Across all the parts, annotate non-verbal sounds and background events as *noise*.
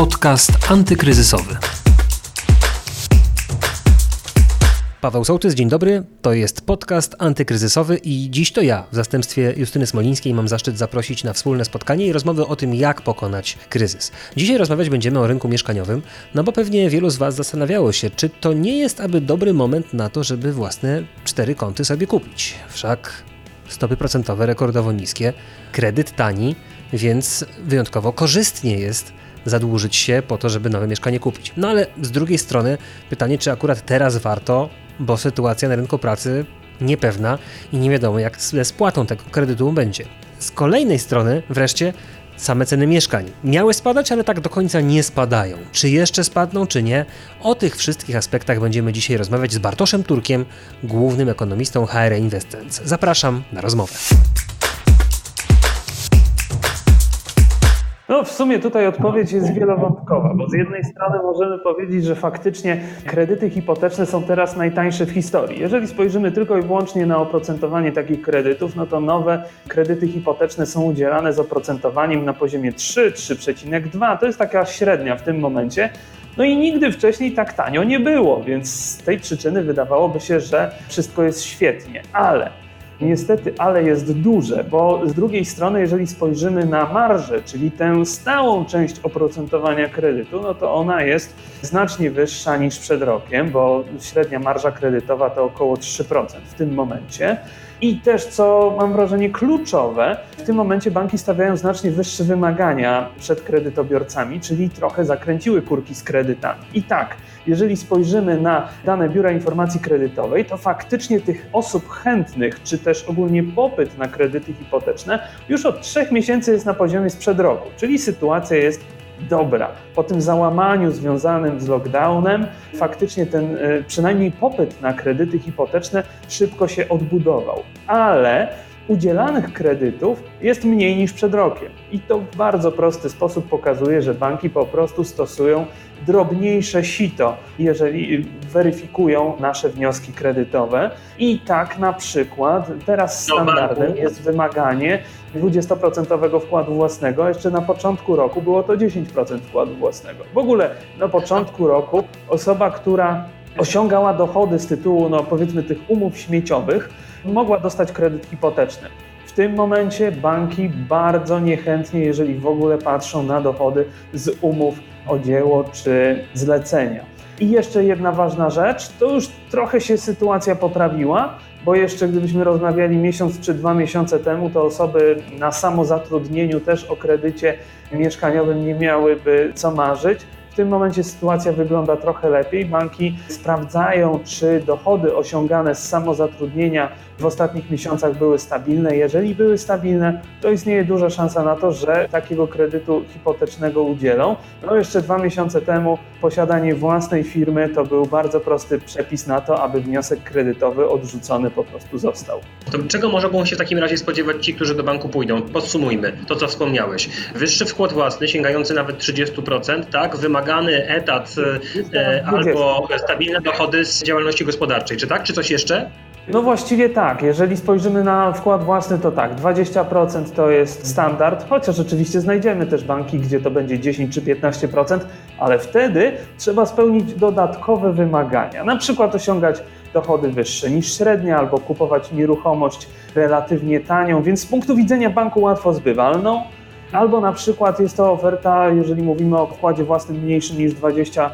Podcast antykryzysowy. Paweł Sołtys, dzień dobry. To jest podcast antykryzysowy i dziś to ja w zastępstwie Justyny Smolińskiej mam zaszczyt zaprosić na wspólne spotkanie i rozmowę o tym, jak pokonać kryzys. Dzisiaj rozmawiać będziemy o rynku mieszkaniowym, no bo pewnie wielu z Was zastanawiało się, czy to nie jest aby dobry moment na to, żeby własne cztery kąty sobie kupić. Wszak stopy procentowe rekordowo niskie, kredyt tani, więc wyjątkowo korzystnie jest zadłużyć się po to, żeby nowe mieszkanie kupić. No ale z drugiej strony pytanie, czy akurat teraz warto, bo sytuacja na rynku pracy niepewna i nie wiadomo jak ze spłatą tego kredytu będzie. Z kolejnej strony wreszcie same ceny mieszkań. Miały spadać, ale tak do końca nie spadają. Czy jeszcze spadną, czy nie? O tych wszystkich aspektach będziemy dzisiaj rozmawiać z Bartoszem Turkiem, głównym ekonomistą HR Investments. Zapraszam na rozmowę. No, w sumie tutaj odpowiedź jest wielowątkowa, bo z jednej strony możemy powiedzieć, że faktycznie kredyty hipoteczne są teraz najtańsze w historii. Jeżeli spojrzymy tylko i wyłącznie na oprocentowanie takich kredytów, no to nowe kredyty hipoteczne są udzielane z oprocentowaniem na poziomie 3, 3,2. To jest taka średnia w tym momencie. No i nigdy wcześniej tak tanio nie było, więc z tej przyczyny wydawałoby się, że wszystko jest świetnie, ale Niestety, ale jest duże, bo z drugiej strony, jeżeli spojrzymy na marżę, czyli tę stałą część oprocentowania kredytu, no to ona jest znacznie wyższa niż przed rokiem, bo średnia marża kredytowa to około 3% w tym momencie. I też, co mam wrażenie kluczowe, w tym momencie banki stawiają znacznie wyższe wymagania przed kredytobiorcami, czyli trochę zakręciły kurki z kredytami. I tak, jeżeli spojrzymy na dane Biura Informacji Kredytowej, to faktycznie tych osób chętnych, czy też ogólnie popyt na kredyty hipoteczne już od trzech miesięcy jest na poziomie sprzed roku, czyli sytuacja jest dobra. Po tym załamaniu związanym z lockdownem, faktycznie ten e, przynajmniej popyt na kredyty hipoteczne szybko się odbudował. Ale udzielanych kredytów jest mniej niż przed rokiem. I to w bardzo prosty sposób pokazuje, że banki po prostu stosują drobniejsze sito, jeżeli weryfikują nasze wnioski kredytowe. I tak na przykład teraz standardem jest wymaganie 20% wkładu własnego, jeszcze na początku roku było to 10% wkładu własnego. W ogóle na początku roku osoba, która osiągała dochody z tytułu, no powiedzmy, tych umów śmieciowych, mogła dostać kredyt hipoteczny. W tym momencie banki bardzo niechętnie, jeżeli w ogóle patrzą na dochody z umów o dzieło czy zlecenia. I jeszcze jedna ważna rzecz, to już trochę się sytuacja poprawiła, bo jeszcze gdybyśmy rozmawiali miesiąc czy dwa miesiące temu, to osoby na samozatrudnieniu też o kredycie mieszkaniowym nie miałyby co marzyć. W tym momencie sytuacja wygląda trochę lepiej. Banki sprawdzają, czy dochody osiągane z samozatrudnienia w ostatnich miesiącach były stabilne. Jeżeli były stabilne, to istnieje duża szansa na to, że takiego kredytu hipotecznego udzielą. No jeszcze dwa miesiące temu posiadanie własnej firmy to był bardzo prosty przepis na to, aby wniosek kredytowy odrzucony po prostu został. To czego mogą się w takim razie spodziewać ci, którzy do banku pójdą? Podsumujmy to, co wspomniałeś. Wyższy wkład własny, sięgający nawet 30%, tak? Wymagany etat e, albo stabilne dochody z działalności gospodarczej. Czy tak? Czy coś jeszcze? No właściwie tak. Jeżeli spojrzymy na wkład własny, to tak, 20% to jest standard, chociaż oczywiście znajdziemy też banki, gdzie to będzie 10 czy 15%, ale wtedy trzeba spełnić dodatkowe wymagania. Na przykład osiągać dochody wyższe niż średnia albo kupować nieruchomość relatywnie tanią, więc z punktu widzenia banku łatwo zbywalną. Albo na przykład jest to oferta, jeżeli mówimy o wkładzie własnym mniejszym niż 20%,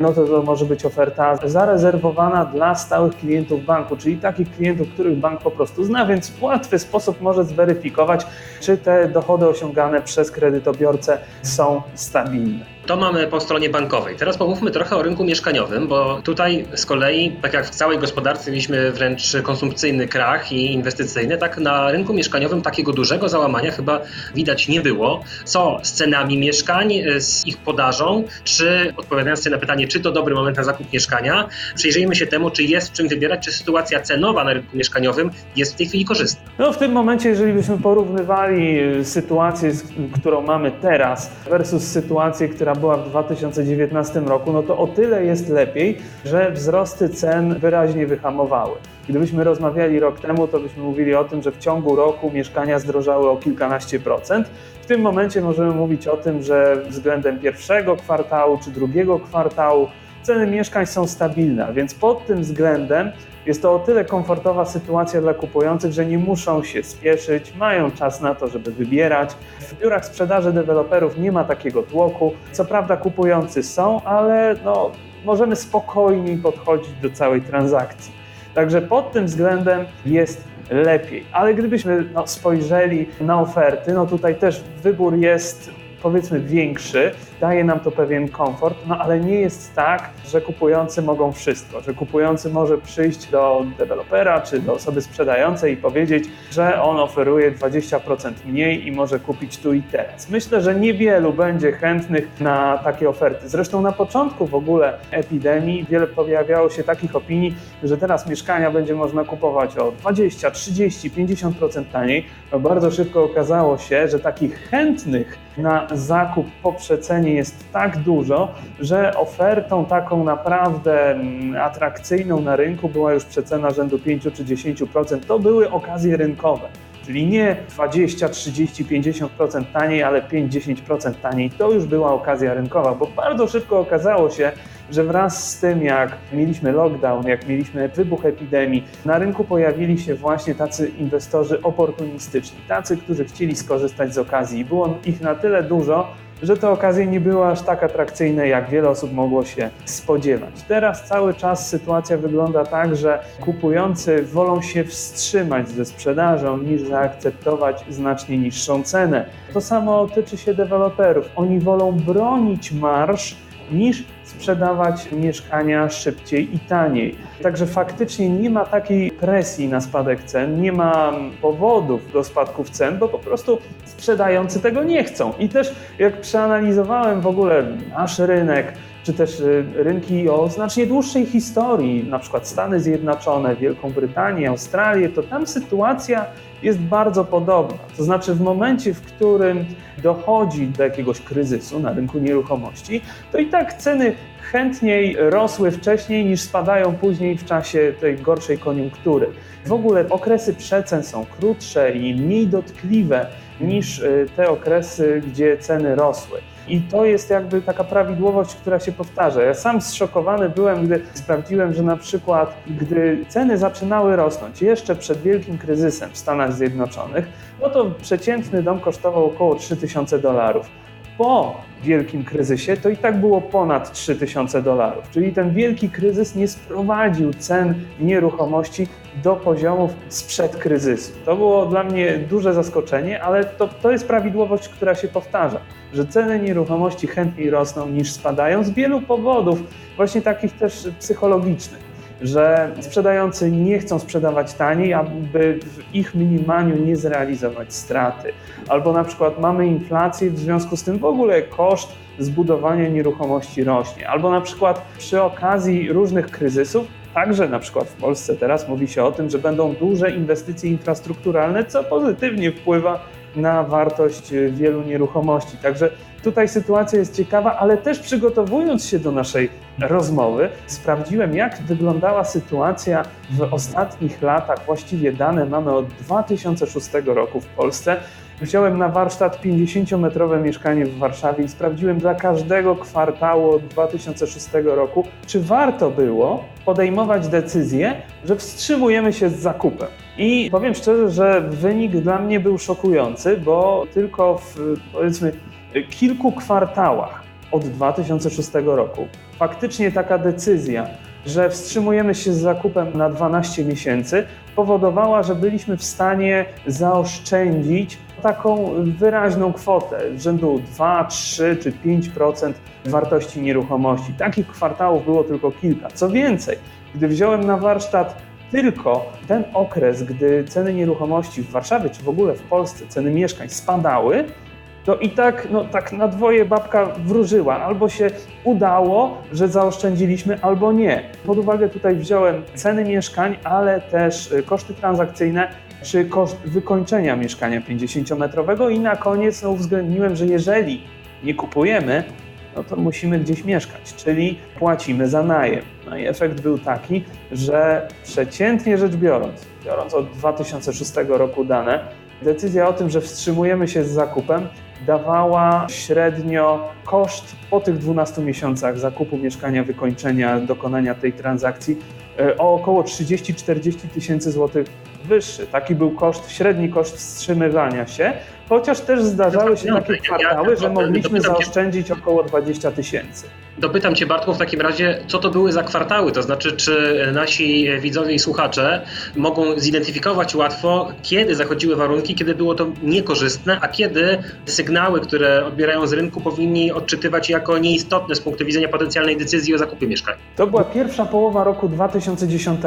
no to to może być oferta zarezerwowana dla stałych klientów banku, czyli takich klientów, których bank po prostu zna, więc w łatwy sposób może zweryfikować, czy te dochody osiągane przez kredytobiorcę są stabilne. To mamy po stronie bankowej. Teraz pomówmy trochę o rynku mieszkaniowym, bo tutaj z kolei, tak jak w całej gospodarce mieliśmy wręcz konsumpcyjny krach i inwestycyjny, tak na rynku mieszkaniowym takiego dużego załamania chyba widać nie było. Co z cenami mieszkań, z ich podażą, czy odpowiadając sobie na pytanie, czy to dobry moment na zakup mieszkania, przyjrzyjmy się temu, czy jest w czym wybierać, czy sytuacja cenowa na rynku mieszkaniowym jest w tej chwili korzystna. No w tym momencie, jeżeli byśmy porównywali sytuację, którą mamy teraz versus sytuację, która była w 2019 roku, no to o tyle jest lepiej, że wzrosty cen wyraźnie wyhamowały. Gdybyśmy rozmawiali rok temu, to byśmy mówili o tym, że w ciągu roku mieszkania zdrożały o kilkanaście procent. W tym momencie możemy mówić o tym, że względem pierwszego kwartału czy drugiego kwartału ceny mieszkań są stabilne, więc pod tym względem jest to o tyle komfortowa sytuacja dla kupujących, że nie muszą się spieszyć, mają czas na to, żeby wybierać. W biurach sprzedaży deweloperów nie ma takiego tłoku. Co prawda kupujący są, ale no, możemy spokojniej podchodzić do całej transakcji. Także pod tym względem jest lepiej. Ale gdybyśmy no, spojrzeli na oferty, no tutaj też wybór jest powiedzmy większy, daje nam to pewien komfort, no ale nie jest tak, że kupujący mogą wszystko, że kupujący może przyjść do dewelopera czy do osoby sprzedającej i powiedzieć, że on oferuje 20% mniej i może kupić tu i teraz. Myślę, że niewielu będzie chętnych na takie oferty. Zresztą na początku w ogóle epidemii wiele pojawiało się takich opinii, że teraz mieszkania będzie można kupować o 20, 30, 50% taniej. No bardzo szybko okazało się, że takich chętnych na zakup po przecenie jest tak dużo, że ofertą taką naprawdę mm, atrakcyjną na rynku była już przecena rzędu 5 czy 10%. To były okazje rynkowe. Czyli nie 20, 30, 50% taniej, ale 5-10% taniej. To już była okazja rynkowa, bo bardzo szybko okazało się, że wraz z tym, jak mieliśmy lockdown, jak mieliśmy wybuch epidemii, na rynku pojawili się właśnie tacy inwestorzy oportunistyczni, tacy, którzy chcieli skorzystać z okazji. Było ich na tyle dużo, że te okazje nie były aż tak atrakcyjne, jak wiele osób mogło się spodziewać. Teraz cały czas sytuacja wygląda tak, że kupujący wolą się wstrzymać ze sprzedażą niż zaakceptować znacznie niższą cenę. To samo tyczy się deweloperów. Oni wolą bronić marsz niż sprzedawać mieszkania szybciej i taniej. Także faktycznie nie ma takiej presji na spadek cen, nie ma powodów do spadków cen, bo po prostu sprzedający tego nie chcą. I też jak przeanalizowałem w ogóle nasz rynek, czy też y, rynki o znacznie dłuższej historii, na przykład Stany Zjednoczone, Wielką Brytanię, Australię, to tam sytuacja jest bardzo podobna. To znaczy, w momencie, w którym dochodzi do jakiegoś kryzysu na rynku nieruchomości, to i tak ceny chętniej rosły wcześniej niż spadają później w czasie tej gorszej koniunktury. W ogóle okresy przecen są krótsze i mniej dotkliwe niż y, te okresy, gdzie ceny rosły. I to jest jakby taka prawidłowość, która się powtarza. Ja sam zszokowany byłem, gdy sprawdziłem, że na przykład, gdy ceny zaczynały rosnąć jeszcze przed wielkim kryzysem w Stanach Zjednoczonych, no to przeciętny dom kosztował około 3000 dolarów. Po wielkim kryzysie to i tak było ponad 3000 dolarów. Czyli ten wielki kryzys nie sprowadził cen nieruchomości do poziomów sprzed kryzysu. To było dla mnie duże zaskoczenie, ale to, to jest prawidłowość, która się powtarza, że ceny nieruchomości chętniej rosną niż spadają z wielu powodów, właśnie takich też psychologicznych że sprzedający nie chcą sprzedawać taniej, aby w ich minimalnie nie zrealizować straty. Albo na przykład mamy inflację, w związku z tym w ogóle koszt zbudowania nieruchomości rośnie. Albo na przykład przy okazji różnych kryzysów Także na przykład w Polsce teraz mówi się o tym, że będą duże inwestycje infrastrukturalne, co pozytywnie wpływa na wartość wielu nieruchomości. Także tutaj sytuacja jest ciekawa, ale też przygotowując się do naszej rozmowy, sprawdziłem, jak wyglądała sytuacja w ostatnich latach. Właściwie dane mamy od 2006 roku w Polsce. Wziąłem na warsztat 50-metrowe mieszkanie w Warszawie i sprawdziłem dla każdego kwartału od 2006 roku, czy warto było podejmować decyzję, że wstrzymujemy się z zakupem. I powiem szczerze, że wynik dla mnie był szokujący, bo tylko w powiedzmy kilku kwartałach od 2006 roku faktycznie taka decyzja, że wstrzymujemy się z zakupem na 12 miesięcy, powodowała, że byliśmy w stanie zaoszczędzić taką wyraźną kwotę rzędu 2, 3 czy 5% wartości nieruchomości. Takich kwartałów było tylko kilka. Co więcej, gdy wziąłem na warsztat tylko ten okres, gdy ceny nieruchomości w Warszawie czy w ogóle w Polsce, ceny mieszkań spadały, to i tak, no, tak na dwoje babka wróżyła. Albo się udało, że zaoszczędziliśmy, albo nie. Pod uwagę tutaj wziąłem ceny mieszkań, ale też y, koszty transakcyjne czy koszt wykończenia mieszkania 50-metrowego i na koniec no, uwzględniłem, że jeżeli nie kupujemy, no to musimy gdzieś mieszkać, czyli płacimy za najem. No i efekt był taki, że przeciętnie rzecz biorąc, biorąc od 2006 roku dane, decyzja o tym, że wstrzymujemy się z zakupem, dawała średnio koszt po tych 12 miesiącach zakupu mieszkania, wykończenia, dokonania tej transakcji e, o około 30-40 tysięcy złotych wyższy. Taki był koszt, średni koszt wstrzymywania się, chociaż też zdarzały się takie kwartały, że mogliśmy zaoszczędzić około 20 tysięcy. Dopytam Cię, Bartku, w takim razie, co to były za kwartały? To znaczy, czy nasi widzowie i słuchacze mogą zidentyfikować łatwo, kiedy zachodziły warunki, kiedy było to niekorzystne, a kiedy sygnały, które odbierają z rynku, powinni odczytywać jako nieistotne z punktu widzenia potencjalnej decyzji o zakupie mieszkania? To była pierwsza połowa roku 2010,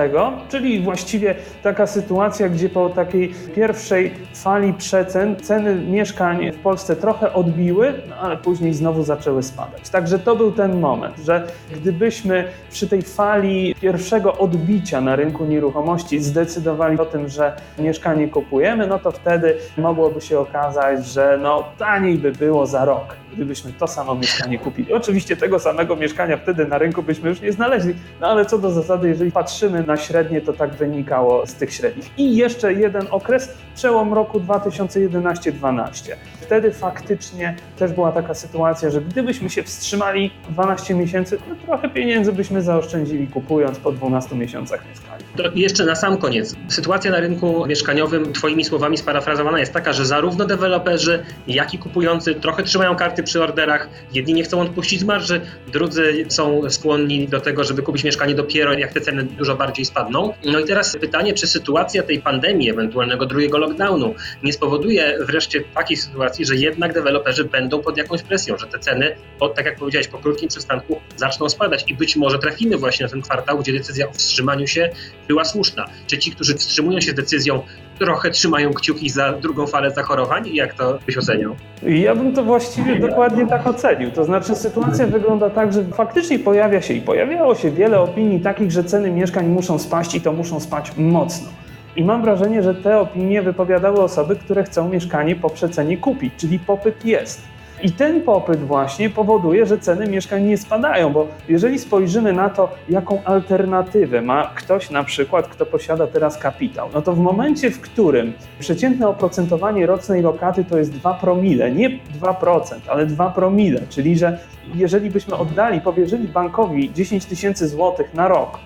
czyli właściwie taka sytuacja, gdzie po takiej pierwszej fali przecen ceny mieszkań w Polsce trochę odbiły, no ale później znowu zaczęły spadać. Także to był ten moment, że gdybyśmy przy tej fali pierwszego odbicia na rynku nieruchomości zdecydowali o tym, że mieszkanie kupujemy, no to wtedy mogłoby się okazać, że no taniej by było za rok, gdybyśmy to samo mieszkanie kupili. Oczywiście tego samego mieszkania wtedy na rynku byśmy już nie znaleźli, no ale co do zasady, jeżeli patrzymy na średnie, to tak wynikało z tych średnich. I jeszcze jeden okres, przełom roku 2011-12. Wtedy faktycznie też była taka sytuacja, że gdybyśmy się wstrzymali 12 miesięcy, to trochę pieniędzy byśmy zaoszczędzili kupując po 12 miesiącach mieszkanie. To jeszcze na sam koniec. Sytuacja na rynku mieszkaniowym, Twoimi słowami sparafrazowana, jest taka, że zarówno deweloperzy, jak i kupujący trochę trzymają karty przy orderach. Jedni nie chcą odpuścić marży, drudzy są skłonni do tego, żeby kupić mieszkanie dopiero jak te ceny dużo bardziej spadną. No i teraz pytanie, czy sytuacja tej pandemii, ewentualnego drugiego lockdownu, nie spowoduje wreszcie takiej sytuacji, że jednak deweloperzy będą pod jakąś presją, że te ceny, tak jak powiedziałeś, po krótkim przystanku zaczną spadać i być może trafimy właśnie na ten kwartał, gdzie decyzja o wstrzymaniu się była słuszna. Czy ci, którzy wstrzymują się z decyzją, trochę trzymają kciuki za drugą falę zachorowań? Jak to byś oceniał? Ja bym to właściwie dokładnie tak ocenił. To znaczy sytuacja wygląda tak, że faktycznie pojawia się i pojawiało się wiele opinii takich, że ceny mieszkań muszą spaść i to muszą spać mocno. I mam wrażenie, że te opinie wypowiadały osoby, które chcą mieszkanie po przecenie kupić, czyli popyt jest. I ten popyt właśnie powoduje, że ceny mieszkań nie spadają, bo jeżeli spojrzymy na to, jaką alternatywę ma ktoś na przykład, kto posiada teraz kapitał, no to w momencie, w którym przeciętne oprocentowanie rocznej lokaty to jest 2 promile, nie 2%, ale 2 promile, czyli że jeżeli byśmy oddali, powierzyli bankowi 10 tysięcy złotych na rok,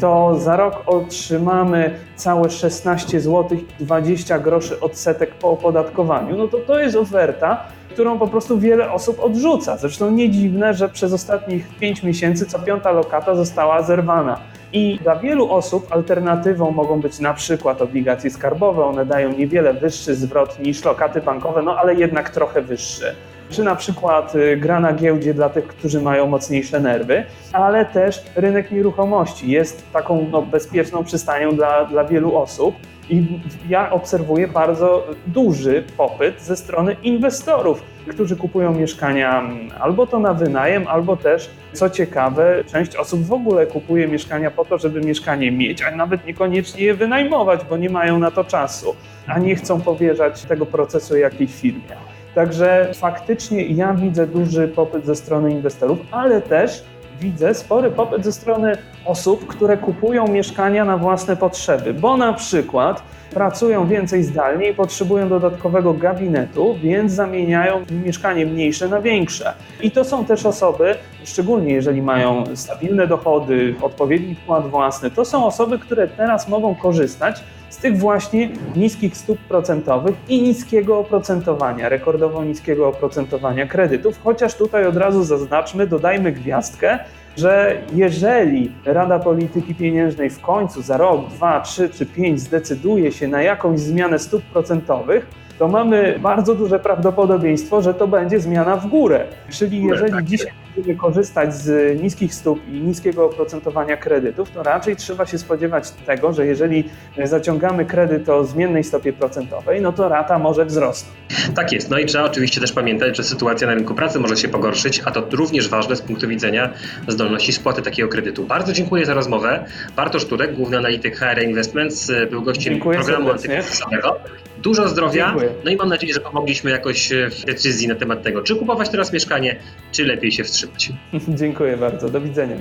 to za rok otrzymamy całe 16 zł 20 groszy odsetek po opodatkowaniu. No to to jest oferta, którą po prostu wiele osób odrzuca. Zresztą nie dziwne, że przez ostatnich 5 miesięcy co piąta lokata została zerwana. I dla wielu osób alternatywą mogą być na przykład obligacje skarbowe. One dają niewiele wyższy zwrot niż lokaty bankowe, no ale jednak trochę wyższy czy na przykład y, gra na giełdzie dla tych, którzy mają mocniejsze nerwy, ale też rynek nieruchomości jest taką no, bezpieczną przystanią dla, dla wielu osób. I ja obserwuję bardzo duży popyt ze strony inwestorów, którzy kupują mieszkania mm, albo to na wynajem, albo też, co ciekawe, część osób w ogóle kupuje mieszkania po to, żeby mieszkanie mieć, a nawet niekoniecznie je wynajmować, bo nie mają na to czasu, a nie chcą powierzać tego procesu jakiejś firmie. Także faktycznie ja widzę duży popyt ze strony inwestorów, ale też widzę spory popyt ze strony osób, które kupują mieszkania na własne potrzeby, bo na przykład pracują więcej zdalnie i potrzebują dodatkowego gabinetu, więc zamieniają mieszkanie mniejsze na większe. I to są też osoby, szczególnie jeżeli mają stabilne dochody, odpowiedni wkład własny, to są osoby, które teraz mogą korzystać z tych właśnie niskich stóp procentowych i niskiego oprocentowania, rekordowo niskiego oprocentowania kredytów, chociaż tutaj od razu zaznaczmy, dodajmy gwiazdkę, że jeżeli Rada Polityki Pieniężnej w końcu za rok, dwa, trzy czy pięć zdecyduje się na jakąś zmianę stóp procentowych, to mamy bardzo duże prawdopodobieństwo, że to będzie zmiana w górę. Czyli jeżeli tak dzisiaj będziemy korzystać z niskich stóp i niskiego oprocentowania kredytów, to raczej trzeba się spodziewać tego, że jeżeli zaciągamy kredyt o zmiennej stopie procentowej, no to rata może wzrosnąć. Tak jest. No i trzeba oczywiście też pamiętać, że sytuacja na rynku pracy może się pogorszyć, a to również ważne z punktu widzenia zdolności spłaty takiego kredytu. Bardzo dziękuję za rozmowę. Bartosz Turek, główny analityk HR Investments, był gościem dziękuję programu antykryzysowego. Dużo zdrowia. Dziękuję. No i mam nadzieję, że pomogliśmy jakoś e, w decyzji na temat tego, czy kupować teraz mieszkanie, czy lepiej się wstrzymać. *laughs* Dziękuję bardzo. Do widzenia.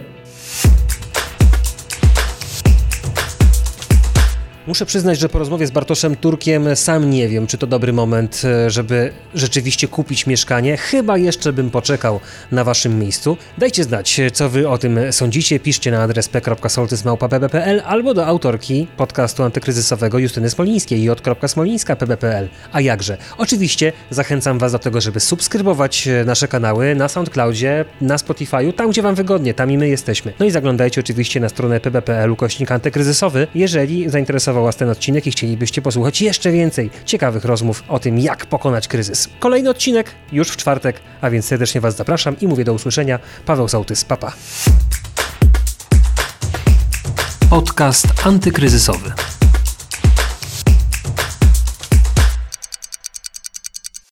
Muszę przyznać, że po rozmowie z Bartoszem Turkiem sam nie wiem, czy to dobry moment, e, żeby rzeczywiście kupić mieszkanie. Chyba jeszcze bym poczekał na waszym miejscu. Dajcie znać, e, co wy o tym sądzicie. Piszcie na adres p.soltys.pb.pl albo do autorki podcastu antykryzysowego Justyny Smolińskiej j.smolińska.pb.pl. A jakże? Oczywiście zachęcam was do tego, żeby subskrybować e, nasze kanały na SoundCloudzie, na Spotify'u, tam gdzie wam wygodnie, tam i my jesteśmy. No i zaglądajcie oczywiście na stronę pb.pl ukośnik antykryzysowy, jeżeli zainteresował was ten odcinek i chcielibyście posłuchać jeszcze więcej ciekawych rozmów o tym, jak pokonać kryzys. Kolejny odcinek już w czwartek, a więc serdecznie was zapraszam i mówię do usłyszenia. Paweł Sołtys, papa. Podcast antykryzysowy.